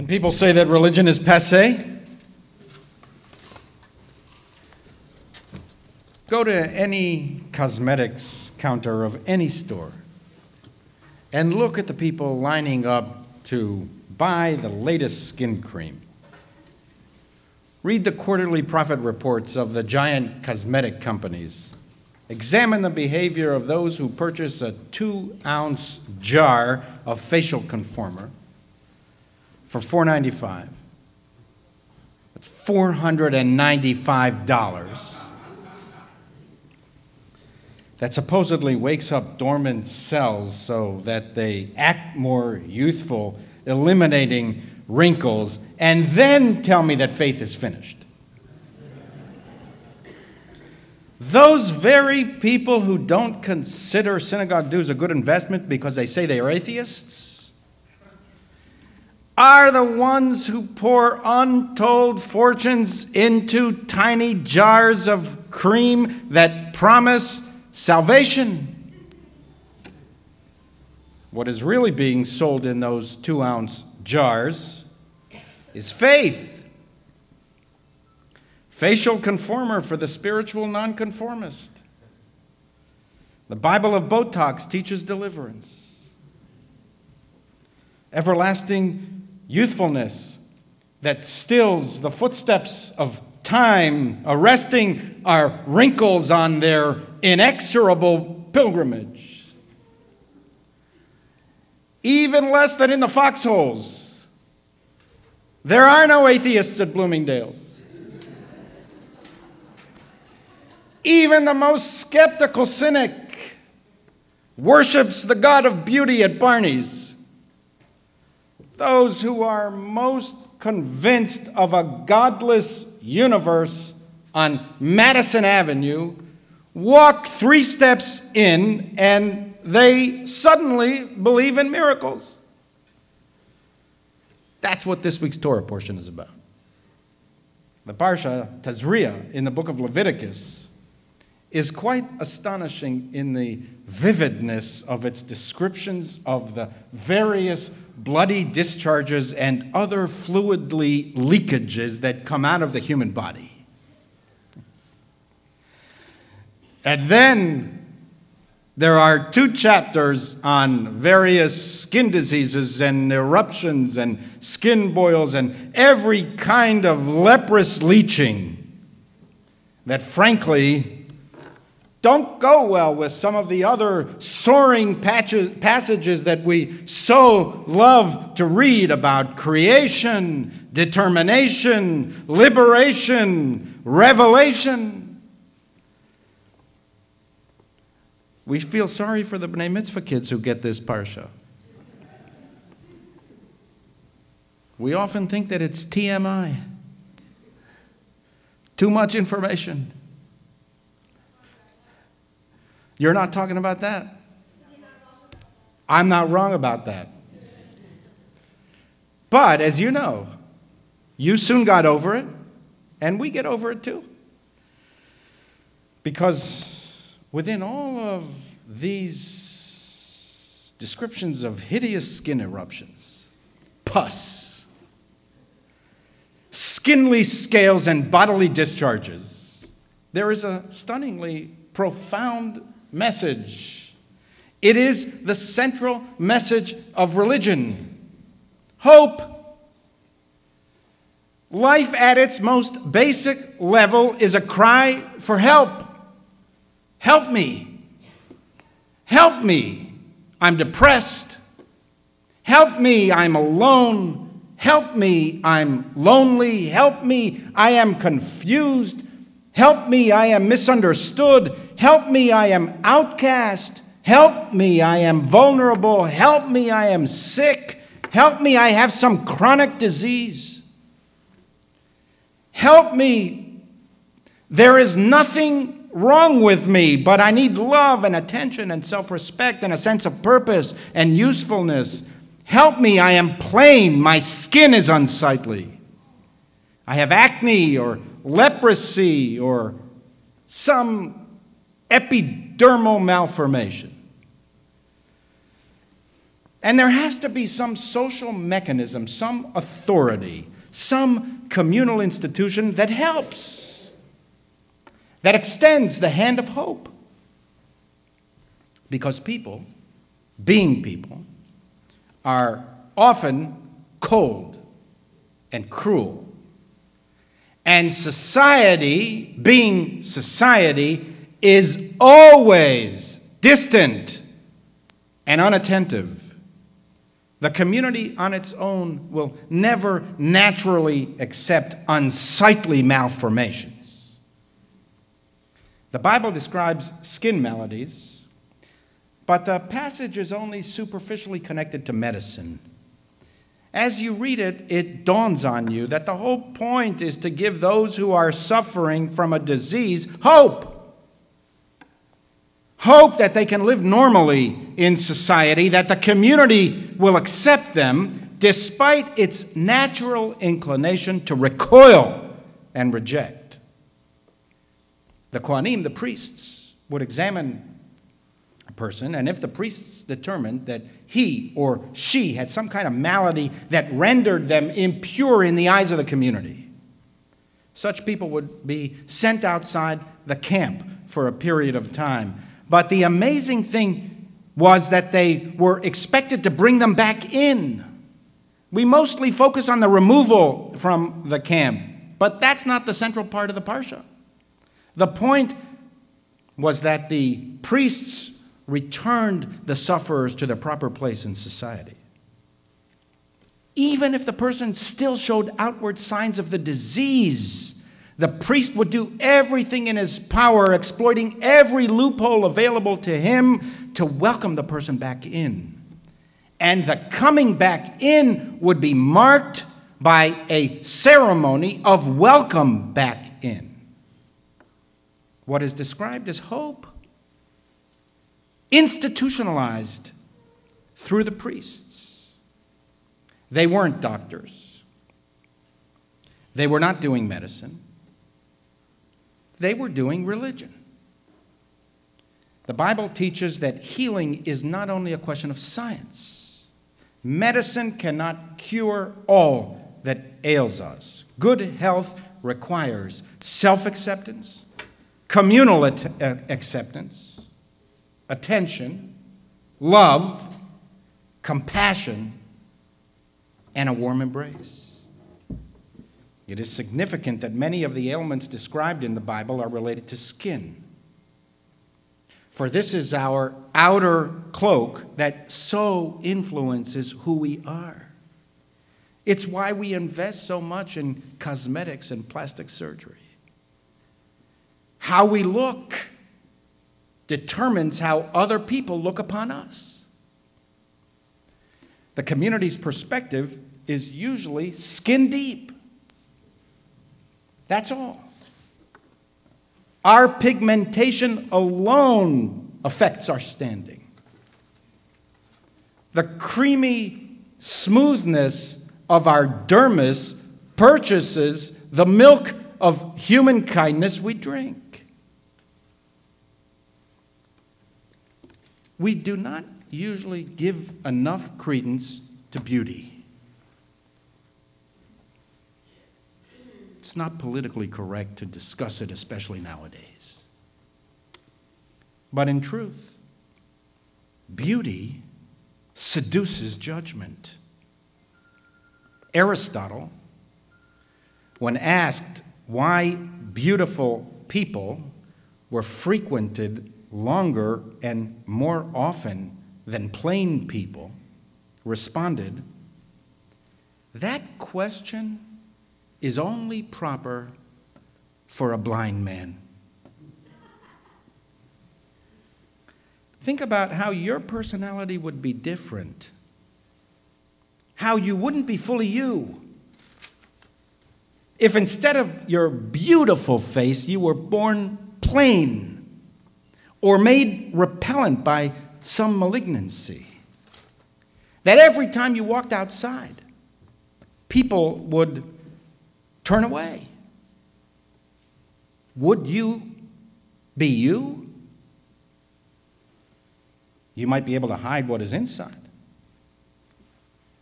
And people say that religion is passe. Go to any cosmetics counter of any store and look at the people lining up to buy the latest skin cream. Read the quarterly profit reports of the giant cosmetic companies. Examine the behavior of those who purchase a two ounce jar of facial conformer for $4.95. That's $495. That supposedly wakes up dormant cells so that they act more youthful, eliminating wrinkles, and then tell me that faith is finished. Those very people who don't consider synagogue dues a good investment because they say they are atheists are the ones who pour untold fortunes into tiny jars of cream that promise salvation. What is really being sold in those two ounce jars is faith. Facial conformer for the spiritual nonconformist. The Bible of Botox teaches deliverance. Everlasting youthfulness that stills the footsteps of time, arresting our wrinkles on their inexorable pilgrimage. Even less than in the foxholes. There are no atheists at Bloomingdale's. Even the most skeptical cynic worships the God of beauty at Barney's. Those who are most convinced of a godless universe on Madison Avenue walk three steps in and they suddenly believe in miracles. That's what this week's Torah portion is about. The Parsha Tazria in the book of Leviticus is quite astonishing in the vividness of its descriptions of the various bloody discharges and other fluidly leakages that come out of the human body. And then there are two chapters on various skin diseases and eruptions and skin boils and every kind of leprous leeching that, frankly, don't go well with some of the other soaring patches, passages that we so love to read about creation, determination, liberation, revelation. We feel sorry for the B'nai Mitzvah kids who get this parsha. We often think that it's TMI, too much information. You're not talking about that? I'm not wrong about that. But as you know, you soon got over it, and we get over it too. Because within all of these descriptions of hideous skin eruptions, pus, skinly scales, and bodily discharges, there is a stunningly profound message. It is the central message of religion hope. Life at its most basic level is a cry for help. Help me. Help me. I'm depressed. Help me. I'm alone. Help me. I'm lonely. Help me. I am confused. Help me. I am misunderstood. Help me, I am outcast. Help me, I am vulnerable. Help me, I am sick. Help me, I have some chronic disease. Help me, there is nothing wrong with me, but I need love and attention and self respect and a sense of purpose and usefulness. Help me, I am plain. My skin is unsightly. I have acne or leprosy or some epidermal malformation. And there has to be some social mechanism, some authority, some communal institution that helps, that extends the hand of hope. Because people, being people, are often cold and cruel. And society, being society, is always distant and unattentive. The community on its own will never naturally accept unsightly malformations. The Bible describes skin maladies, but the passage is only superficially connected to medicine. As you read it, it dawns on you that the whole point is to give those who are suffering from a disease hope. Hope that they can live normally in society, that the community will accept them despite its natural inclination to recoil and reject. The Kohanim, the priests, would examine a person, and if the priests determined that he or she had some kind of malady that rendered them impure in the eyes of the community, such people would be sent outside the camp for a period of time but the amazing thing was that they were expected to bring them back in. We mostly focus on the removal from the camp, but that's not the central part of the Parsha. The point was that the priests returned the sufferers to their proper place in society. Even if the person still showed outward signs of the disease, the priest would do everything in his power, exploiting every loophole available to him to welcome the person back in. And the coming back in would be marked by a ceremony of welcome back in. What is described as hope, institutionalized through the priests. They weren't doctors, they were not doing medicine. They were doing religion. The Bible teaches that healing is not only a question of science, medicine cannot cure all that ails us. Good health requires self acceptance, communal at- acceptance, attention, love, compassion, and a warm embrace. It is significant that many of the ailments described in the Bible are related to skin. For this is our outer cloak that so influences who we are. It's why we invest so much in cosmetics and plastic surgery. How we look determines how other people look upon us. The community's perspective is usually skin deep. That's all. Our pigmentation alone affects our standing. The creamy smoothness of our dermis purchases the milk of human kindness we drink. We do not usually give enough credence to beauty. It's not politically correct to discuss it, especially nowadays. But in truth, beauty seduces judgment. Aristotle, when asked why beautiful people were frequented longer and more often than plain people, responded, That question is only proper for a blind man. Think about how your personality would be different, how you wouldn't be fully you. If instead of your beautiful face, you were born plain or made repellent by some malignancy. That every time you walked outside, people would turn away. Would you be you? You might be able to hide what is inside,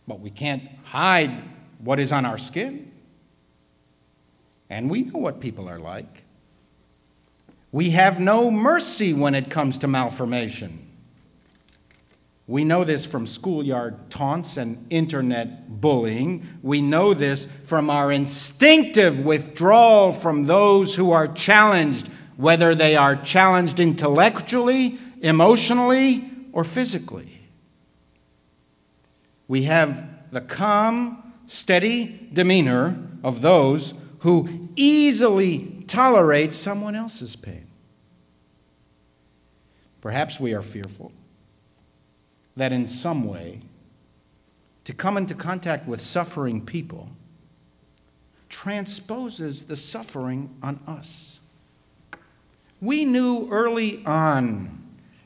but we can't hide what is on our skin. And we know what people are like. We have no mercy when it comes to malformation. We know this from schoolyard taunts and internet bullying. We know this from our instinctive withdrawal from those who are challenged, whether they are challenged intellectually, emotionally, or physically. We have the calm, steady demeanor of those who easily tolerate someone else's pain. Perhaps we are fearful that in some way, to come into contact with suffering people transposes the suffering on us. We knew early on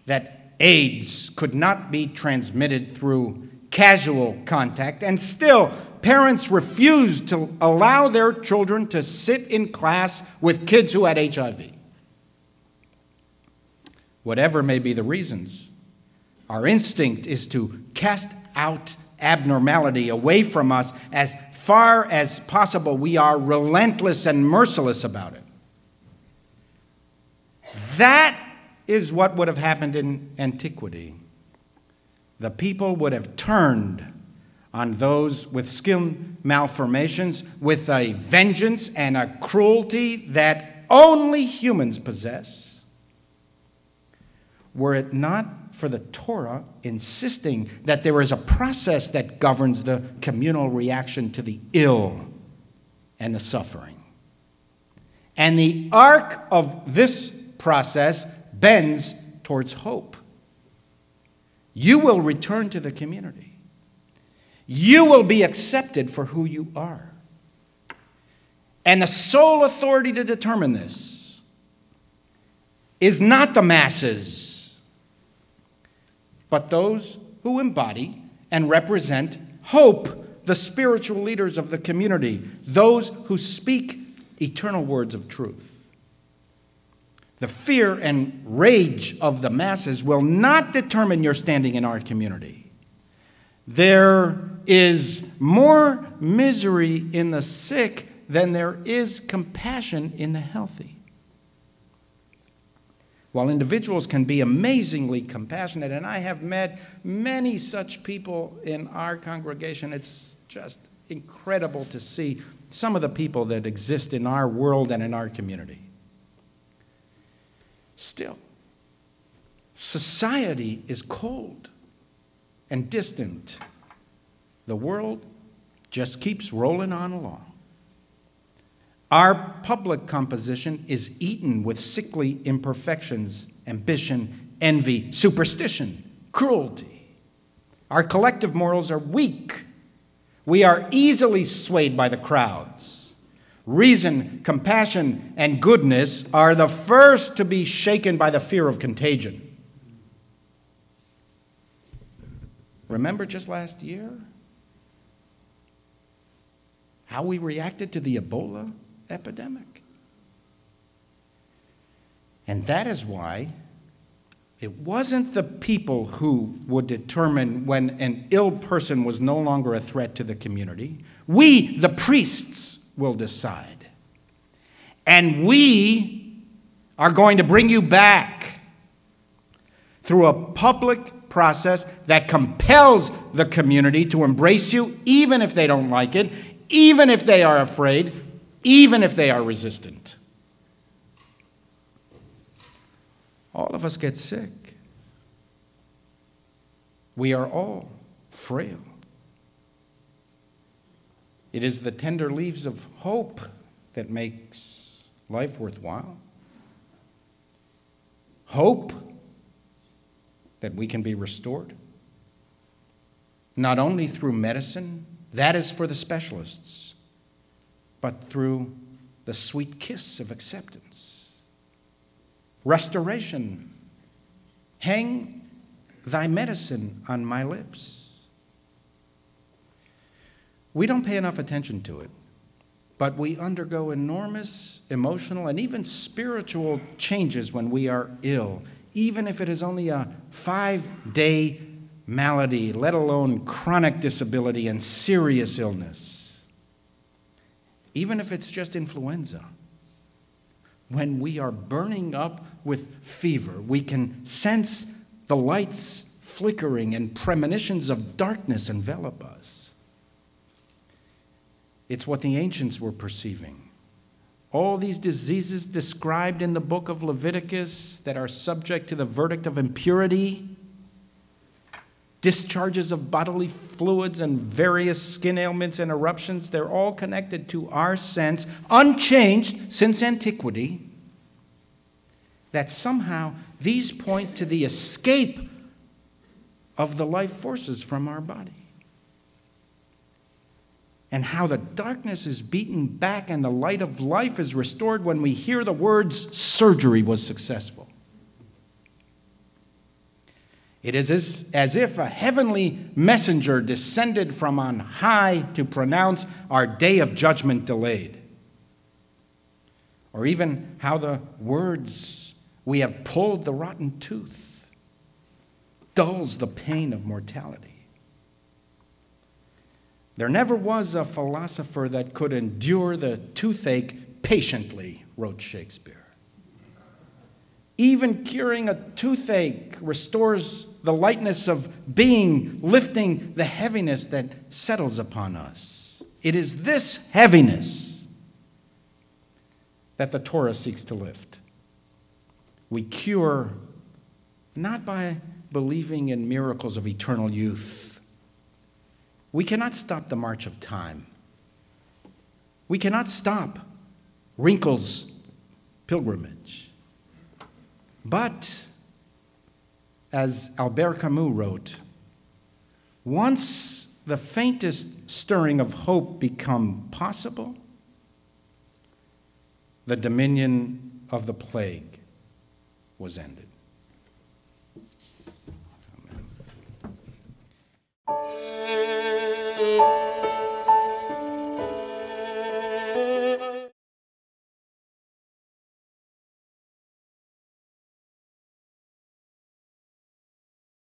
that AIDS could not be transmitted through casual contact, and still, parents refused to allow their children to sit in class with kids who had HIV. Whatever may be the reasons, our instinct is to cast out abnormality away from us as far as possible. We are relentless and merciless about it. That is what would have happened in antiquity. The people would have turned on those with skin malformations with a vengeance and a cruelty that only humans possess. Were it not for the Torah insisting that there is a process that governs the communal reaction to the ill and the suffering. And the arc of this process bends towards hope. You will return to the community. You will be accepted for who you are. And the sole authority to determine this is not the masses but those who embody and represent hope, the spiritual leaders of the community, those who speak eternal words of truth. The fear and rage of the masses will not determine your standing in our community. There is more misery in the sick than there is compassion in the healthy. While individuals can be amazingly compassionate, and I have met many such people in our congregation, it's just incredible to see some of the people that exist in our world and in our community. Still, society is cold and distant. The world just keeps rolling on along. Our public composition is eaten with sickly imperfections, ambition, envy, superstition, cruelty. Our collective morals are weak. We are easily swayed by the crowds. Reason, compassion, and goodness are the first to be shaken by the fear of contagion. Remember just last year? How we reacted to the Ebola epidemic. And that is why it wasn't the people who would determine when an ill person was no longer a threat to the community. We, the priests, will decide. And we are going to bring you back through a public process that compels the community to embrace you, even if they don't like it, even if they are afraid, even if they are resistant. All of us get sick. We are all frail. It is the tender leaves of hope that makes life worthwhile. Hope that we can be restored. Not only through medicine, that is for the specialists but through the sweet kiss of acceptance. Restoration. Hang thy medicine on my lips. We don't pay enough attention to it, but we undergo enormous emotional and even spiritual changes when we are ill, even if it is only a five day malady, let alone chronic disability and serious illness. Even if it's just influenza. When we are burning up with fever, we can sense the lights flickering and premonitions of darkness envelop us. It's what the ancients were perceiving. All these diseases described in the book of Leviticus that are subject to the verdict of impurity, discharges of bodily fluids, and various skin ailments and eruptions, they're all connected to our sense, unchanged since antiquity, that somehow these point to the escape of the life forces from our body and how the darkness is beaten back and the light of life is restored when we hear the words, surgery was successful. It is as, if a heavenly messenger descended from on high to pronounce our day of judgment delayed. Or even how the words, we have pulled the rotten tooth, dulls the pain of mortality. There never was a philosopher that could endure the toothache patiently, wrote Shakespeare. Even curing a toothache restores the lightness of being, lifting the heaviness that settles upon us. It is this heaviness that the Torah seeks to lift. We cure not by believing in miracles of eternal youth we cannot stop the march of time. We cannot stop Wrinkle's pilgrimage. But, as Albert Camus wrote, once the faintest stirring of hope become possible, the dominion of the plague was ended.